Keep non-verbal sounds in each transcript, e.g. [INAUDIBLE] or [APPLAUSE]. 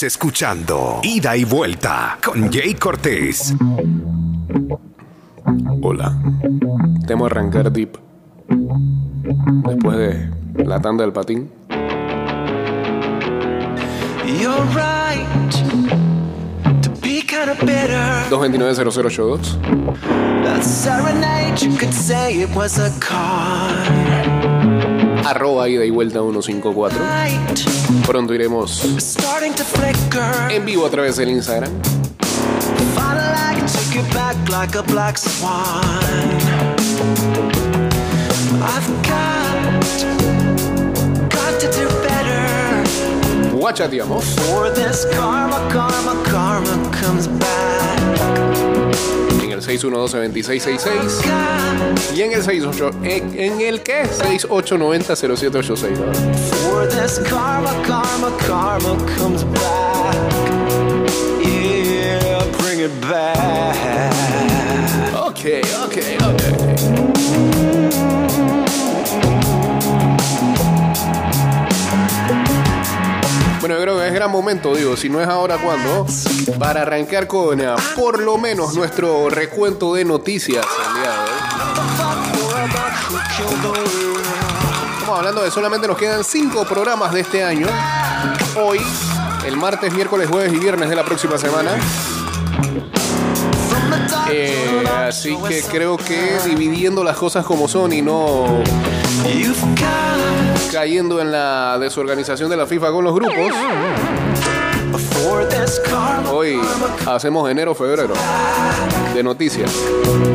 Estás escuchando Ida y Vuelta con Jay Cortés. Hola. Temo arrancar deep. Después de la tanda del patín. You're right to be kind of bitter. 229-0082. That serenade, you could say it was a card. Arroba ida y vuelta 154. Light Pronto iremos en vivo a través del Instagram. Guachateamos. For this karma, karma, karma comes back. El 612-2666. Got Y en el 68. ¿En, en el qué? 6890-0786. ¿no? For this karma, karma, karma comes back. Yeah, bring it back. Ok, ok, ok. Bueno, yo creo que gran momento, digo, si no es ahora, ¿cuándo? Para arrancar con eh, por lo menos nuestro recuento de noticias el día de hoy. Estamos hablando de solamente nos quedan cinco programas de este año. Hoy, el martes, miércoles, jueves y viernes de la próxima semana. Así que creo que dividiendo las cosas como son y no cayendo en la desorganización de la FIFA con los grupos, hoy hacemos enero, febrero de noticias.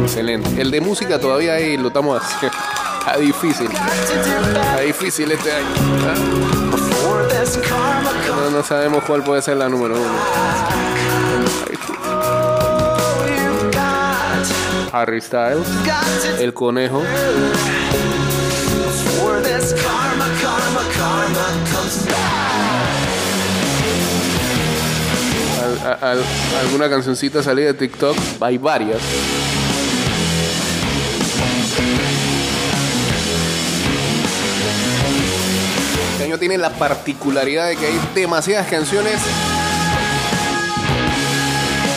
Excelente. El de música todavía ahí lo estamos [LAUGHS] haciendo. Está difícil. Está difícil este año. No, no sabemos cuál puede ser la número uno. Harry Styles, El Conejo, alguna cancioncita salida de TikTok. Hay varias. Este año tiene la particularidad de que hay demasiadas canciones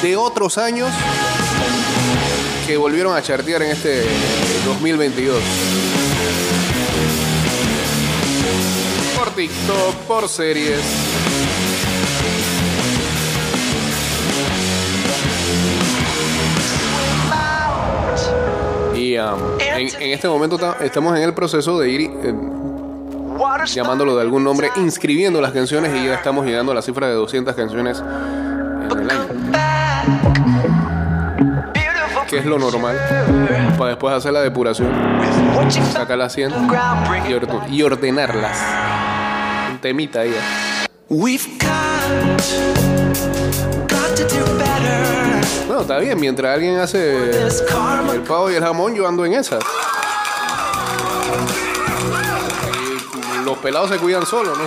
de otros años que volvieron a chartear en este 2022. Por TikTok, por series. Y en, este momento ta- estamos en el proceso de ir eh, llamándolo de algún nombre, inscribiendo las canciones y ya estamos llegando a la cifra de 200 canciones en el año, que es lo normal, para después hacer la depuración, sacar las 100 ground, bring y, it. orde- y ordenarlas. Un temita ahí. Bueno, está bien, mientras alguien hace el pavo y el jamón, yo ando en esas. Y los pelados se cuidan solos, ¿no?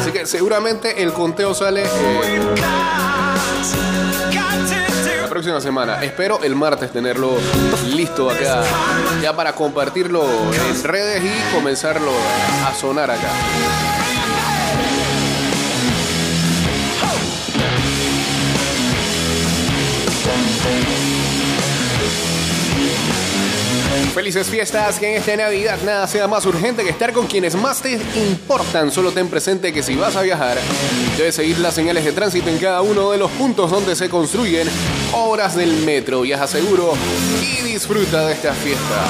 Así que seguramente el conteo sale eh, la próxima semana. Espero el martes tenerlo listo acá, ya para compartirlo en redes y comenzarlo a sonar acá. Felices fiestas, que en esta Navidad nada sea más urgente que estar con quienes más te importan. Solo ten presente que si vas a viajar, debes seguir las señales de tránsito en cada uno de los puntos donde se construyen obras del metro. Viaja seguro y disfruta de esta fiesta.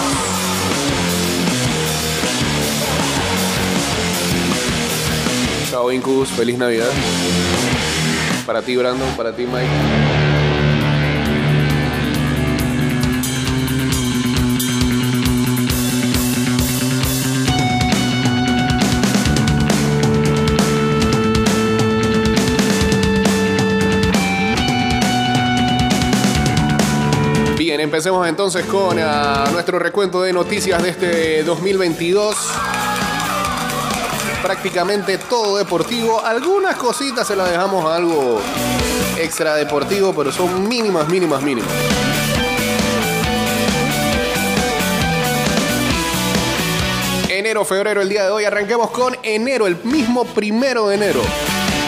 Chao Incubus, feliz Navidad. Para ti Brandon, para ti Mike. Empecemos entonces con ah, nuestro recuento de noticias de este 2022. Prácticamente todo deportivo. Algunas cositas se las dejamos a algo extra deportivo, pero son mínimas, mínimas, mínimas. enero, febrero, el día de hoy. Arranquemos con enero, el mismo primero de enero.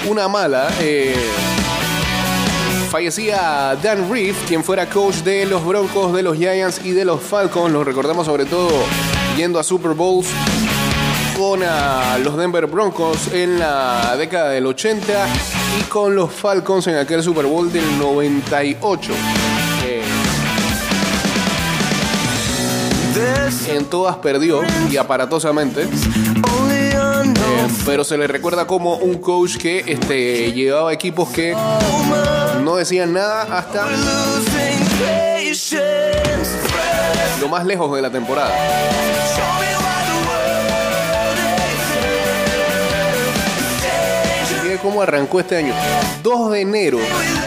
Una mala. eh, fallecía Dan Reeve, quien fuera coach de los Broncos, de los Giants y de los Falcons. Los recordamos sobre todo yendo a Super Bowls con ah, los Denver Broncos en la década del 80 y con los Falcons en aquel Super Bowl del 98. Eh, en todas perdió y aparatosamente. Pero se le recuerda como un coach que este, llevaba equipos que no decían nada hasta lo más lejos de la temporada. Cómo arrancó este año. 2 de enero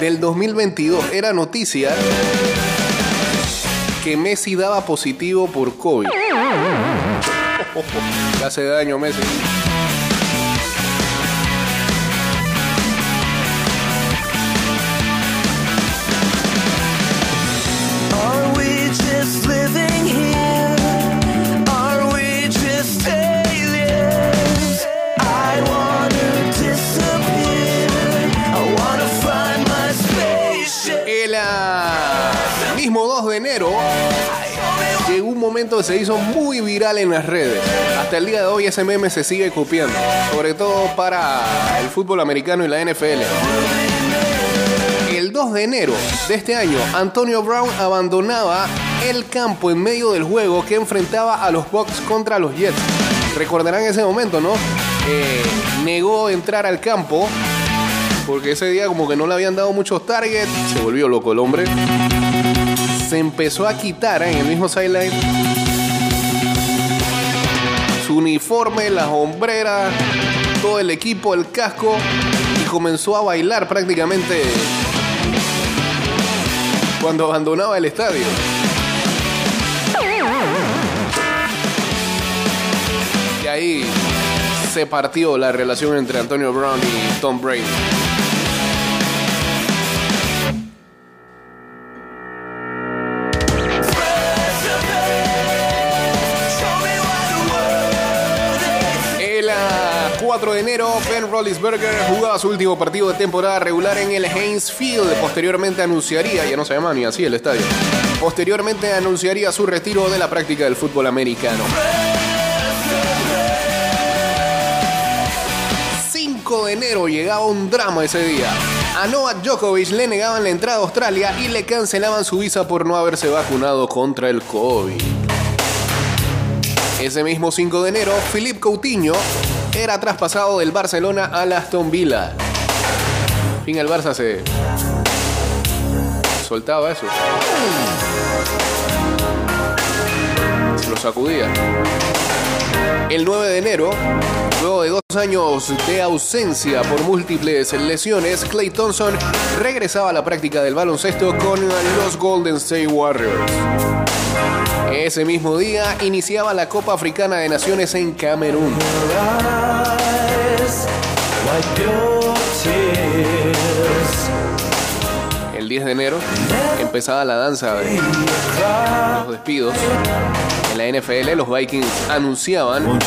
del 2022 era noticia que Messi daba positivo por COVID. [LAUGHS] Hace daño Messi. Momento se hizo muy viral en las redes. Hasta el día de hoy ese meme se sigue copiando, sobre todo para el fútbol americano y la NFL. El 2 de enero de este año, Antonio Brown abandonaba el campo en medio del juego que enfrentaba a los Bucks contra los Jets. Recordarán ese momento, ¿no? Eh, negó entrar al campo porque ese día como que no le habían dado muchos targets. Se volvió loco el hombre. Se empezó a quitar en el mismo sideline su uniforme, las hombreras, todo el equipo, el casco y comenzó a bailar prácticamente cuando abandonaba el estadio. Y ahí se partió la relación entre Antonio Brown y Tom Brady. 4 de enero, Ben Roethlisberger jugaba su último partido de temporada regular en el Heinz Field. Posteriormente anunciaría, ya no se llama ni así el estadio, posteriormente anunciaría su retiro de la práctica del fútbol americano. 5 de enero llegaba un drama ese día. A Novak Djokovic le negaban la entrada a Australia y le cancelaban su visa por no haberse vacunado contra el COVID. Ese mismo 5 de enero, Philippe Coutinho era traspasado del Barcelona al Aston Villa. Fin, el Barça se soltaba eso. Lo sacudía. El 9 de enero, luego de dos años de ausencia por múltiples lesiones, Clay Thompson regresaba a la práctica del baloncesto con los Golden State Warriors. Ese mismo día iniciaba la Copa Africana de Naciones en Camerún. El 10 de enero empezaba la danza de los despidos. En la NFL los Vikings anunciaban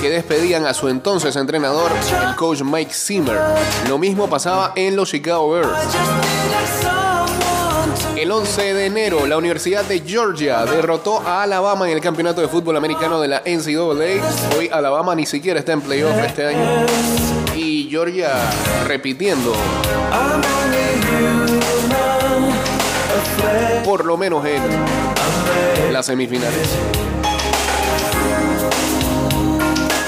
que despedían a su entonces entrenador, el coach Mike Zimmer. Lo mismo pasaba en los Chicago Bears. El 11 de enero, la Universidad de Georgia derrotó a Alabama en el campeonato de fútbol americano de la NCAA. Hoy Alabama ni siquiera está en playoff este año. Y Georgia repitiendo, por lo menos en las semifinales.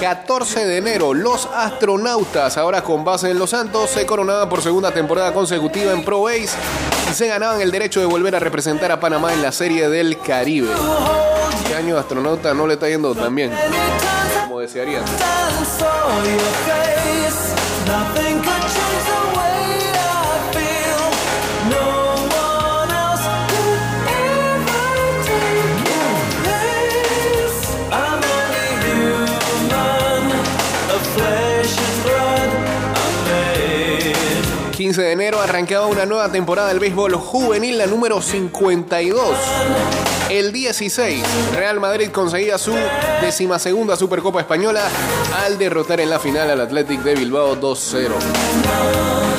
14 de enero, los astronautas, ahora con base en Los Santos, se coronaban por segunda temporada consecutiva en Pro Base y se ganaban el derecho de volver a representar a Panamá en la Serie del Caribe. Este año astronauta no le está yendo tan bien como desearían. 15 de enero arrancaba una nueva temporada del béisbol juvenil, la número 52. El 16, Real Madrid conseguía su decimasegunda Supercopa Española al derrotar en la final al Athletic de Bilbao 2-0.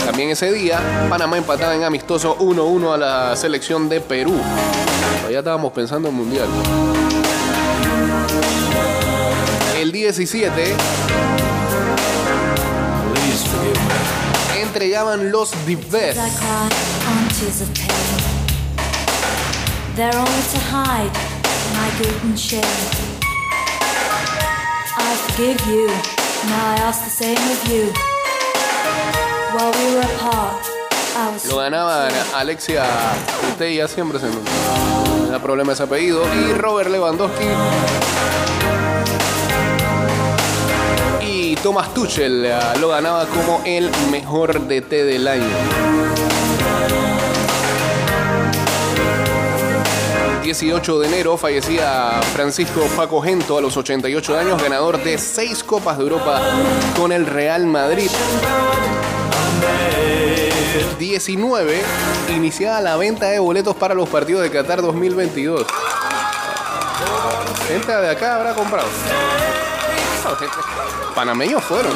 También ese día, Panamá empataba en amistoso 1-1 a la selección de Perú. Ya estábamos pensando en Mundial. El 17, entregaban los The Best. Lo ganaban Alexia ya siempre se me da problema ese apellido. Y Robert Lewandowski. Thomas Tuchel eh, lo ganaba como el mejor DT del año. 18 de enero fallecía Francisco Paco Gento a los 88 años, ganador de 6 Copas de Europa con el Real Madrid. 19 iniciada la venta de boletos para los partidos de Qatar 2022. Gente de acá habrá comprado. Panameños fueron.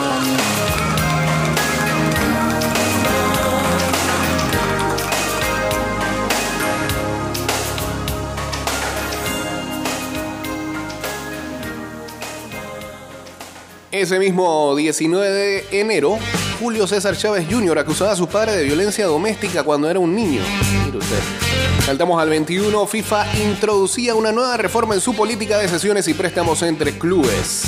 Ese mismo 19 de enero, Julio César Chávez Jr. acusaba a su padre de violencia doméstica cuando era un niño. Saltamos al 21. FIFA introducía una nueva reforma en su política de sesiones y préstamos entre clubes.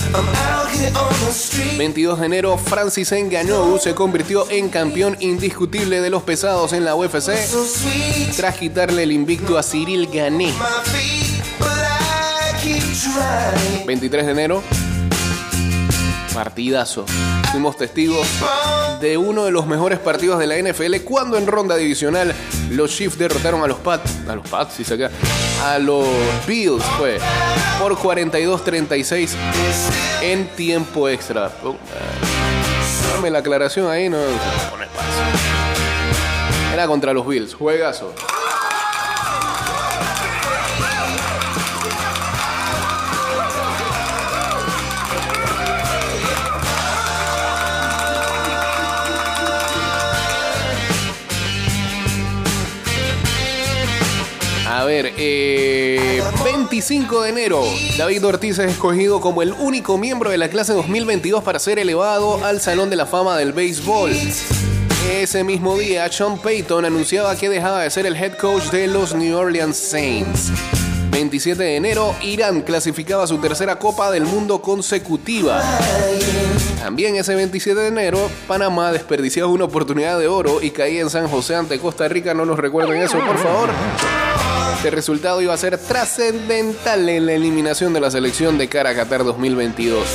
22 de enero, Francis Ngannou se convirtió en campeón indiscutible de los pesados en la UFC tras quitarle el invicto a Cyril Gané. 23 de enero, partidazo. Fuimos testigos de uno de los mejores partidos de la NFL cuando en ronda divisional los Chiefs derrotaron a los Pats, a los Pats, si se queda, a los Bills fue por 42-36 en tiempo extra. Eh, Dame la aclaración ahí, no. Era contra los Bills, juegazo. Ver, eh, 25 de enero, David Ortiz es escogido como el único miembro de la clase 2022 para ser elevado al Salón de la Fama del Béisbol. Ese mismo día, Sean Payton anunciaba que dejaba de ser el head coach de los New Orleans Saints. 27 de enero, Irán clasificaba su tercera Copa del Mundo consecutiva. También ese 27 de enero, Panamá desperdiciaba una oportunidad de oro y caía en San José ante Costa Rica. No nos recuerden eso, por favor. Este resultado iba a ser trascendental en la eliminación de la selección de cara a Qatar 2022.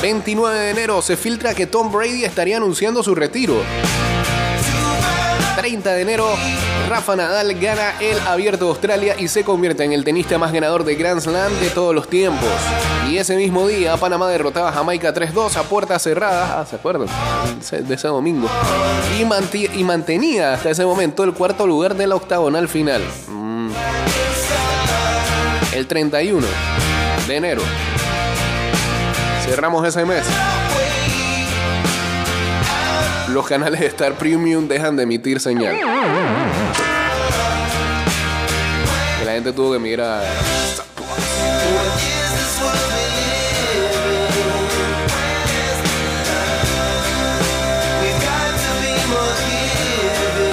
29 de enero se filtra que Tom Brady estaría anunciando su retiro. 30 de enero, Rafa Nadal gana el Abierto de Australia y se convierte en el tenista más ganador de Grand Slam de todos los tiempos. Y ese mismo día, Panamá derrotaba a Jamaica 3-2 a puertas cerradas. Ah, ¿se acuerdan? De ese domingo. Y, y mantenía hasta ese momento el cuarto lugar de la octagonal final. El 31 de enero. Cerramos ese mes. Los canales de Star Premium dejan de emitir señal. Que la gente tuvo que mirar.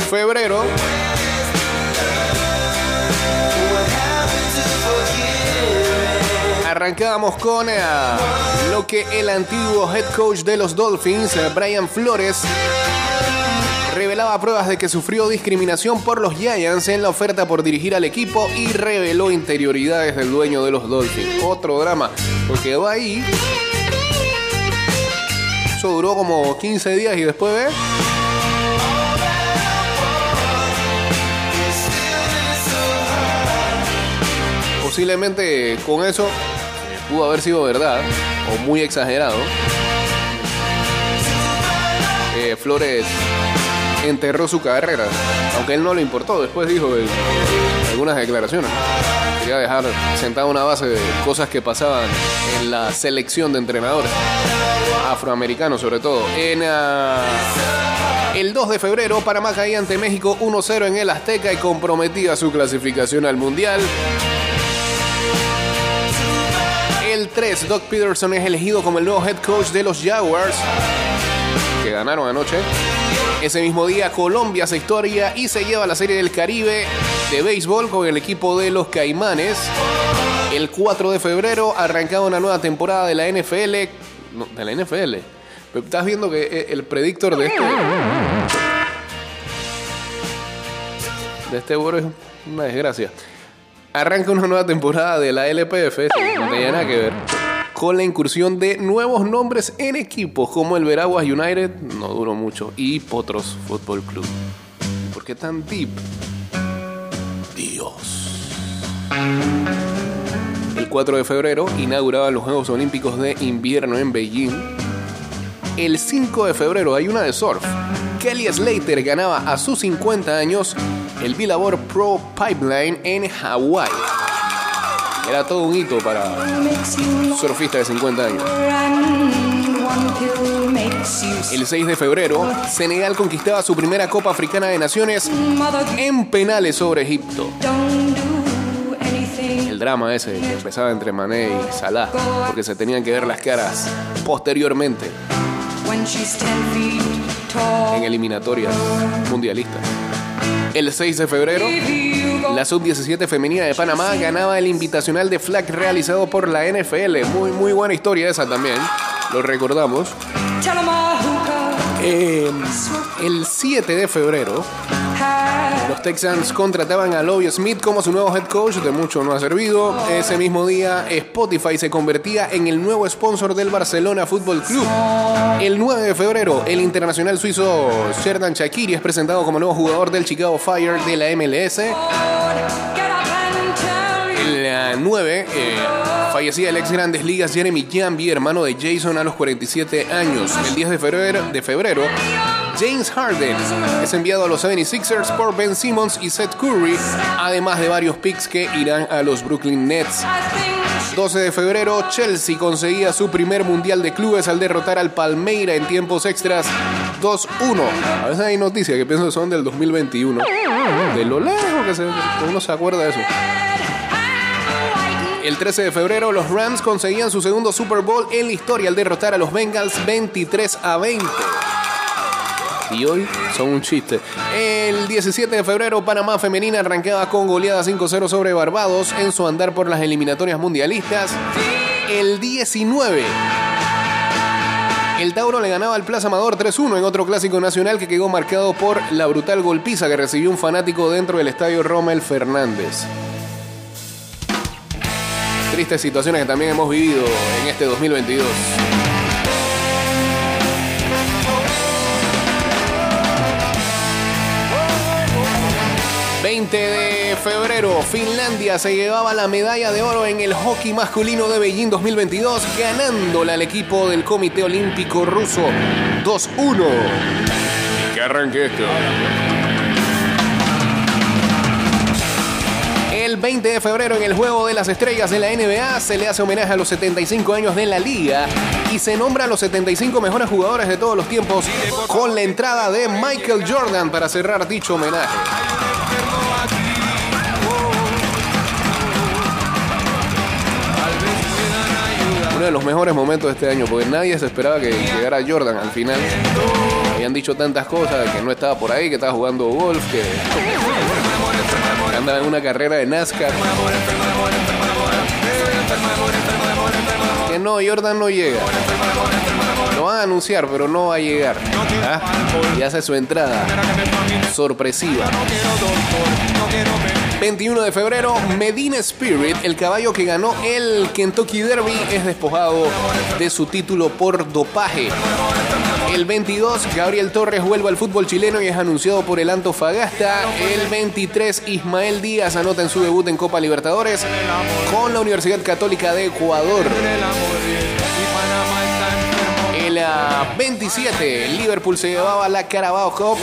Febrero. Arrancábamos con eh, lo que el antiguo head coach de los Dolphins, eh, Brian Flores, revelaba pruebas de que sufrió discriminación por los Giants en la oferta por dirigir al equipo y reveló interioridades del dueño de los Dolphins. Otro drama, porque va ahí. Eso duró como 15 días y después ve. Posiblemente con eso pudo haber sido verdad o muy exagerado. Eh, Flores enterró su carrera, aunque él no le importó, después dijo algunas declaraciones. Quería dejar sentada una base de cosas que pasaban en la selección de entrenadores afroamericanos, sobre todo. En ah, el 2 de febrero, Panamá caía ante México 1-0 en el Azteca y comprometía su clasificación al Mundial. El 3, Doc Peterson es elegido como el nuevo head coach de los Jaguars, que ganaron anoche. Ese mismo día, Colombia hace historia y se lleva la Serie del Caribe de béisbol con el equipo de los Caimanes. El 4 de febrero arrancaba una nueva temporada de la NFL. de la NFL. Estás viendo que eh, el predictor de este. De este oro es una desgracia. Arranca una nueva temporada de la LPF, no tenía nada que ver, con la incursión de nuevos nombres en equipos como el Veraguas United, no duró mucho, y Potros Football Club. ¿Por qué tan deep? Dios. El 4 de febrero inauguraban los Juegos Olímpicos de Invierno en Beijing. El 5 de febrero hay una de surf. Kelly Slater ganaba a sus 50 años el Billabong Pro Pipeline en Hawái. Era todo un hito para un surfista de 50 años. El 6 de febrero, Senegal conquistaba su primera Copa Africana de Naciones en penales sobre Egipto. El drama ese que empezaba entre Mané y Salah, porque se tenían que ver las caras posteriormente en eliminatorias mundialistas. El 6 de febrero, la sub-17 femenina de Panamá ganaba el invitacional de flag realizado por la NFL. Muy, muy buena historia esa también. Lo recordamos. Eh, el 7 de febrero, los Texans contrataban a Lovie Smith como su nuevo head coach, de mucho no ha servido. Ese mismo día, Spotify se convertía en el nuevo sponsor del Barcelona Fútbol Club. El 9 de febrero, el internacional suizo Sherdan Shakiri es presentado como nuevo jugador del Chicago Fire de la MLS. El 9, eh, fallecía el ex Grandes Ligas Jeremy Jambi, hermano de Jason a los 47 años. El 10 de febrero, de febrero James Harden es enviado a los 76ers por Ben Simmons y Seth Curry, además de varios picks que irán a los Brooklyn Nets. 12 de febrero, Chelsea conseguía su primer mundial de clubes al derrotar al Palmeira en tiempos extras 2-1. A veces hay noticias que pienso que son del 2021. De lo lejos que, se, uno se acuerda de eso. El 13 de febrero, los Rams conseguían su segundo Super Bowl en la historia al derrotar a los Bengals 23 a 20. Y hoy son un chiste. El 17 de febrero, Panamá Femenina arrancaba con goleada 5-0 sobre Barbados en su andar por las eliminatorias mundialistas. El 19. El Tauro le ganaba al Plaza Amador 3-1 en otro clásico nacional que quedó marcado por la brutal golpiza que recibió un fanático dentro del estadio Rommel Fernández. Tristes situaciones que también hemos vivido en este 2022. ...20 de febrero... ...Finlandia se llevaba la medalla de oro... ...en el hockey masculino de Beijing 2022... ...ganándola al equipo del Comité Olímpico Ruso... ...2-1... Que arranque esto... El 20 de febrero en el Juego de las Estrellas de la NBA se le hace homenaje a los 75 años de la liga y se nombra a los 75 mejores jugadores de todos los tiempos con la entrada de Michael Jordan para cerrar dicho homenaje. De los mejores momentos de este año, porque nadie se esperaba que llegara Jordan al final. Habían dicho tantas cosas, que no estaba por ahí, que estaba jugando golf, que que andaba en una carrera de NASCAR. Que no, Jordan no llega. Lo van a anunciar, pero no va a llegar. ¿Ah? Y hace su entrada sorpresiva. 21 de febrero, Medina Spirit, el caballo que ganó el Kentucky Derby, es despojado de su título por dopaje. El 22, Gabriel Torres vuelve al fútbol chileno y es anunciado por el Antofagasta. El 23, Ismael Díaz anota en su debut en Copa Libertadores con la Universidad Católica de Ecuador. El ah, fecha 27, Liverpool se llevaba la Carabao Cup.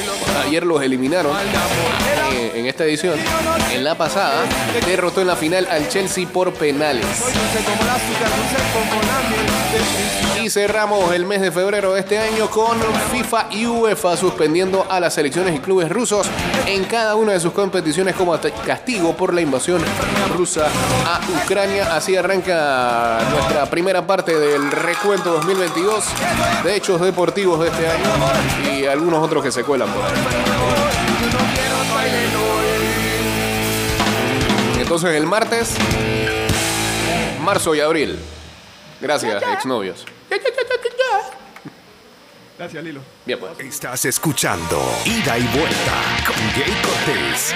Ayer los eliminaron eh, en esta edición. En la pasada, derrotó en la final al Chelsea por penales. Y cerramos el mes de febrero de este año con FIFA y UEFA suspendiendo a las selecciones y clubes rusos en cada una de sus competiciones como castigo por la invasión rusa a Ucrania. Así arranca nuestra primera parte del recuento 2022 de hechos deportivos de este año y algunos otros que se cuelan. Entonces el martes, marzo y abril. Gracias, exnovios. Gracias, Lilo. Bien, pues. Estás escuchando Ida y Vuelta con Jay Cortés.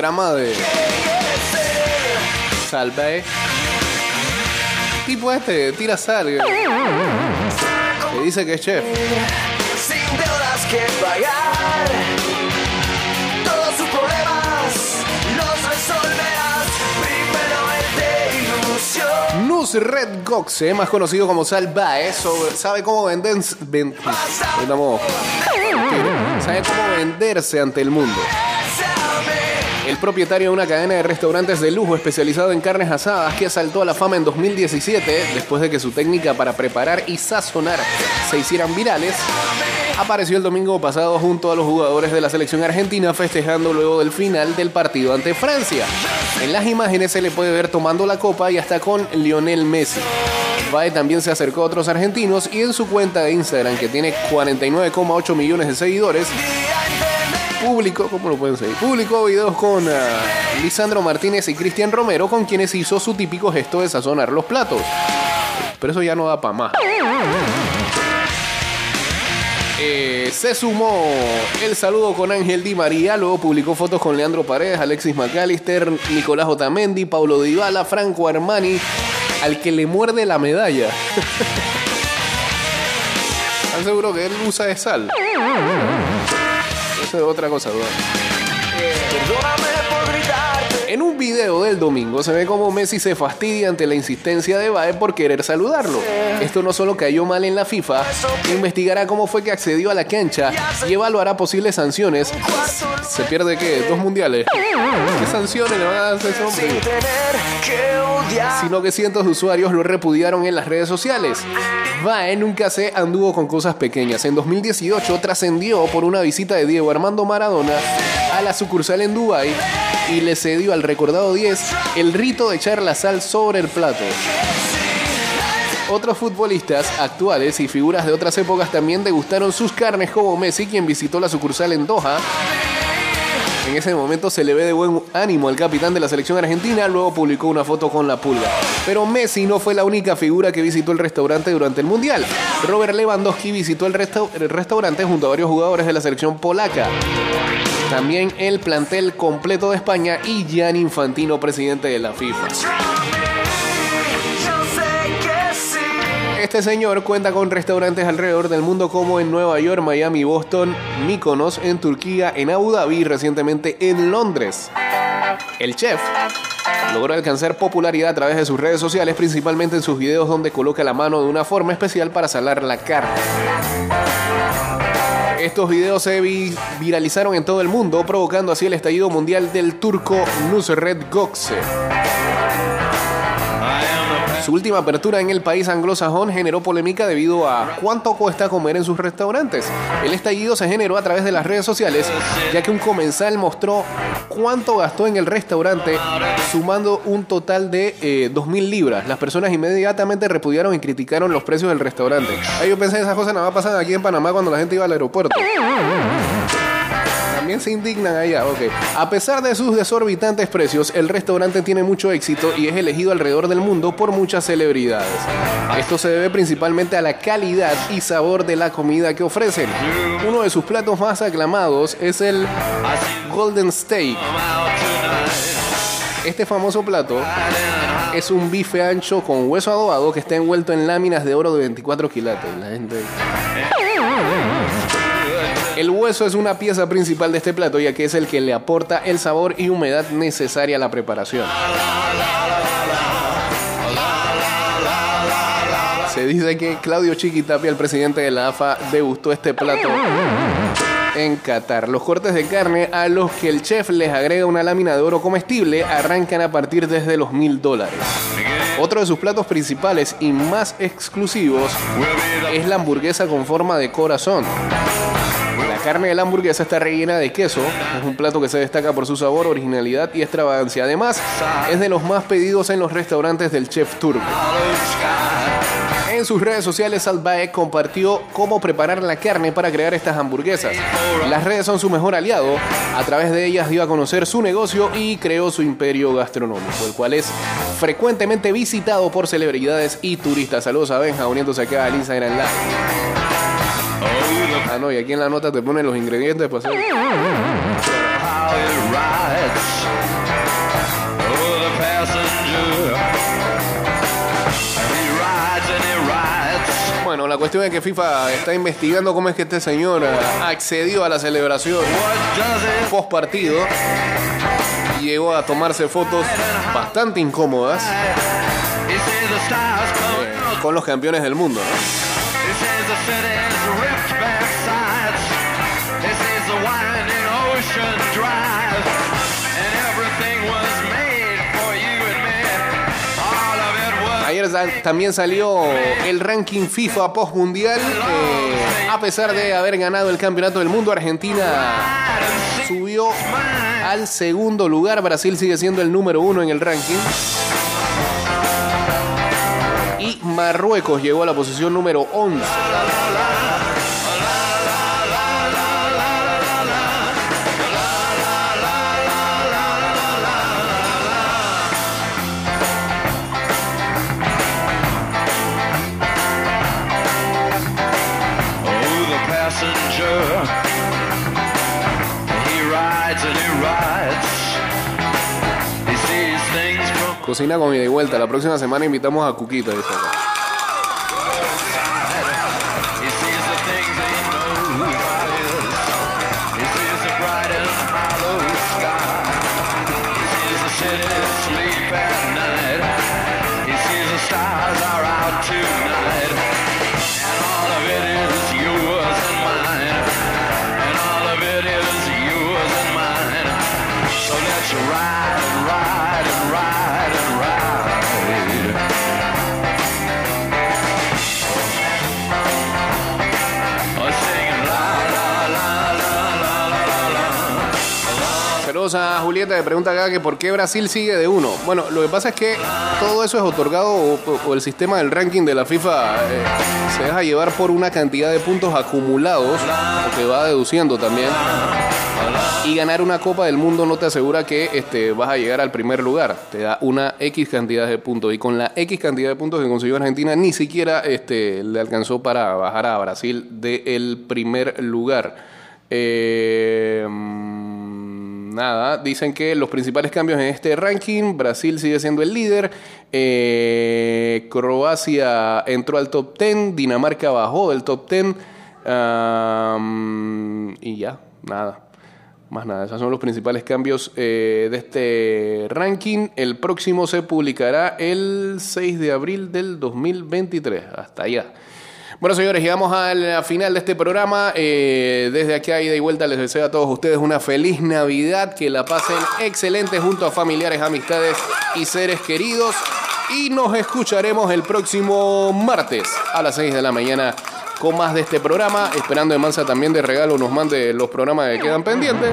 Drama de. Salve. Tipo este, tira sal. Que dice que es chef. Sin deudas que pagar. Todos sus problemas los resolverás. Primero el de ilusión. Nus Red Goxe, más conocido como Salvae, sobre- sabe cómo ven- sabe cómo venderse ante el mundo. El propietario de una cadena de restaurantes de lujo especializado en carnes asadas que saltó a la fama en 2017 después de que su técnica para preparar y sazonar se hicieran virales, apareció el domingo pasado junto a los jugadores de la selección argentina festejando luego del final del partido ante Francia. En las imágenes se le puede ver tomando la copa y hasta con Lionel Messi. Vae también se acercó a otros argentinos y en su cuenta de Instagram, que tiene 49,8 millones de seguidores, publicó, ¿cómo lo pueden seguir? Publicó videos con ah, Lisandro Martínez y Cristian Romero, con quienes hizo su típico gesto de sazonar los platos. Pero eso ya no da para más. Eh, se sumó el saludo con Ángel Di María, luego publicó fotos con Leandro Paredes, Alexis McAllister, Nicolás Otamendi, Paulo Dybala, Franco Armani, al que le muerde la medalla. [LAUGHS] ¿Están seguros que él usa de sal? Eso es otra cosa, bro. En un video del domingo se ve como Messi se fastidia ante la insistencia de Bae por querer saludarlo. Esto no solo cayó mal en la FIFA, investigará cómo fue que accedió a la cancha y evaluará posibles sanciones. ¿Se pierde qué? ¿Dos mundiales? ¿Qué sanciones le van a ese hombre? Sino que cientos de usuarios lo repudiaron en las redes sociales. Vae nunca se anduvo con cosas pequeñas. En 2018 trascendió por una visita de Diego Armando Maradona a la sucursal en Dubai y le cedió al recordado 10 el rito de echar la sal sobre el plato. Otros futbolistas actuales y figuras de otras épocas también degustaron sus carnes como Messi, quien visitó la sucursal en Doha. En ese momento se le ve de buen ánimo al capitán de la selección argentina, luego publicó una foto con la pulga. Pero Messi no fue la única figura que visitó el restaurante durante el Mundial. Robert Lewandowski visitó el, resta- el restaurante junto a varios jugadores de la selección polaca. También el plantel completo de España y Gianni Infantino, presidente de la FIFA. Este señor cuenta con restaurantes alrededor del mundo como en Nueva York, Miami, Boston, Mykonos, en Turquía, en Abu Dhabi y recientemente en Londres. El chef logró alcanzar popularidad a través de sus redes sociales, principalmente en sus videos donde coloca la mano de una forma especial para salar la carne. Estos videos se vi- viralizaron en todo el mundo, provocando así el estallido mundial del turco Nusret Gökçe. Su última apertura en el país anglosajón generó polémica debido a cuánto cuesta comer en sus restaurantes. El estallido se generó a través de las redes sociales, ya que un comensal mostró cuánto gastó en el restaurante, sumando un total de eh, 2.000 libras. Las personas inmediatamente repudiaron y criticaron los precios del restaurante. Ay, yo pensé esas cosas nada más pasan aquí en Panamá cuando la gente iba al aeropuerto. Se indignan allá, ok. A pesar de sus desorbitantes precios, el restaurante tiene mucho éxito y es elegido alrededor del mundo por muchas celebridades. Esto se debe principalmente a la calidad y sabor de la comida que ofrecen. Uno de sus platos más aclamados es el Golden Steak. Este famoso plato es un bife ancho con hueso adobado que está envuelto en láminas de oro de 24 quilates. La gente... El hueso es una pieza principal de este plato ya que es el que le aporta el sabor y humedad necesaria a la preparación. Se dice que Claudio Chiquitapia, el presidente de la AFA, degustó este plato en Qatar. Los cortes de carne a los que el chef les agrega una lámina de oro comestible arrancan a partir desde los mil dólares. Otro de sus platos principales y más exclusivos es la hamburguesa con forma de corazón. La carne de la hamburguesa está rellena de queso. Es un plato que se destaca por su sabor, originalidad y extravagancia. Además, es de los más pedidos en los restaurantes del chef turco. En sus redes sociales, Salbae compartió cómo preparar la carne para crear estas hamburguesas. Las redes son su mejor aliado. A través de ellas dio a conocer su negocio y creó su imperio gastronómico, el cual es frecuentemente visitado por celebridades y turistas. Saludos a Benja uniéndose acá al Instagram Live. Ah, no, y aquí en la nota te ponen los ingredientes para hacer. Bueno, la cuestión es que FIFA está investigando cómo es que este señor accedió a la celebración post partido y llegó a tomarse fotos bastante incómodas eh, con los campeones del mundo. También salió el ranking FIFA post mundial. a pesar de haber ganado el campeonato del mundo, Argentina subió al segundo lugar. Brasil sigue siendo el número uno en el ranking. Y Marruecos llegó a la posición número 11. Cocina con ida y vuelta. La próxima semana invitamos a Cuquita. A Julieta que pregunta acá que por qué Brasil sigue de uno. Bueno, lo que pasa es que todo eso es otorgado o, el sistema del ranking de la FIFA eh, se deja llevar por una cantidad de puntos acumulados que va deduciendo también. Y ganar una Copa del Mundo no te asegura que este, vas a llegar al primer lugar. Te da una X cantidad de puntos. Y con la X cantidad de puntos que consiguió Argentina, ni siquiera este, le alcanzó para bajar a Brasil del primer lugar. Eh, nada, dicen que los principales cambios en este ranking, Brasil sigue siendo el líder, eh, Croacia entró al top 10, Dinamarca bajó del top 10 am, y ya, nada. Más nada, esos son los principales cambios eh, de este ranking. El próximo se publicará el 6 de abril del 2023. Hasta allá. Bueno, señores, llegamos a la final de este programa. Eh, desde aquí a ida y vuelta les deseo a todos ustedes una feliz Navidad, que la pasen excelente junto a familiares, amistades y seres queridos. y nos escucharemos el próximo martes a las 6 de la mañana con más de este programa. Esperando de Mansa también de regalo nos mande los programas que quedan pendientes.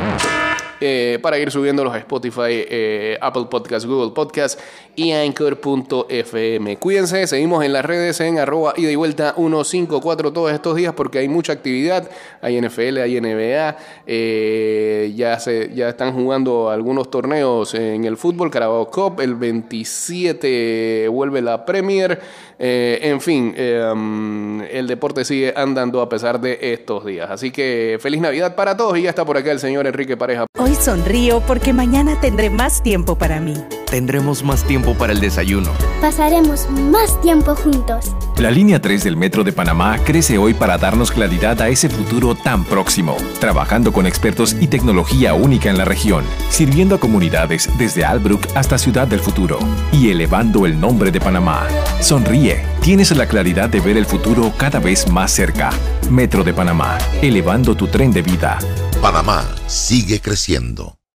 Eh, para ir subiéndolos a Spotify, eh, Apple Podcast, Google Podcast y Anchor.fm. Cuídense, seguimos en las redes en arroba ida y vuelta 154 todos estos días porque hay mucha actividad. Hay NFL, hay NBA, eh, ya, se, ya están jugando algunos torneos en el fútbol, Carabao Cup, el 27 vuelve la Premier. en fin, um, el deporte sigue andando a pesar de estos días. Así que feliz Navidad para todos y ya está por acá el señor Enrique Pareja. Hoy sonrío porque mañana tendré más tiempo para mí. Tendremos más tiempo para el desayuno. Pasaremos más tiempo juntos. La línea 3 del Metro de Panamá crece hoy para darnos claridad a ese futuro tan próximo, trabajando con expertos y tecnología única en la región, sirviendo a comunidades desde Albrook hasta Ciudad del Futuro y elevando el nombre de Panamá. Sonríe, tienes la claridad de ver el futuro cada vez más cerca. Metro de Panamá, elevando tu tren de vida. Panamá sigue creciendo.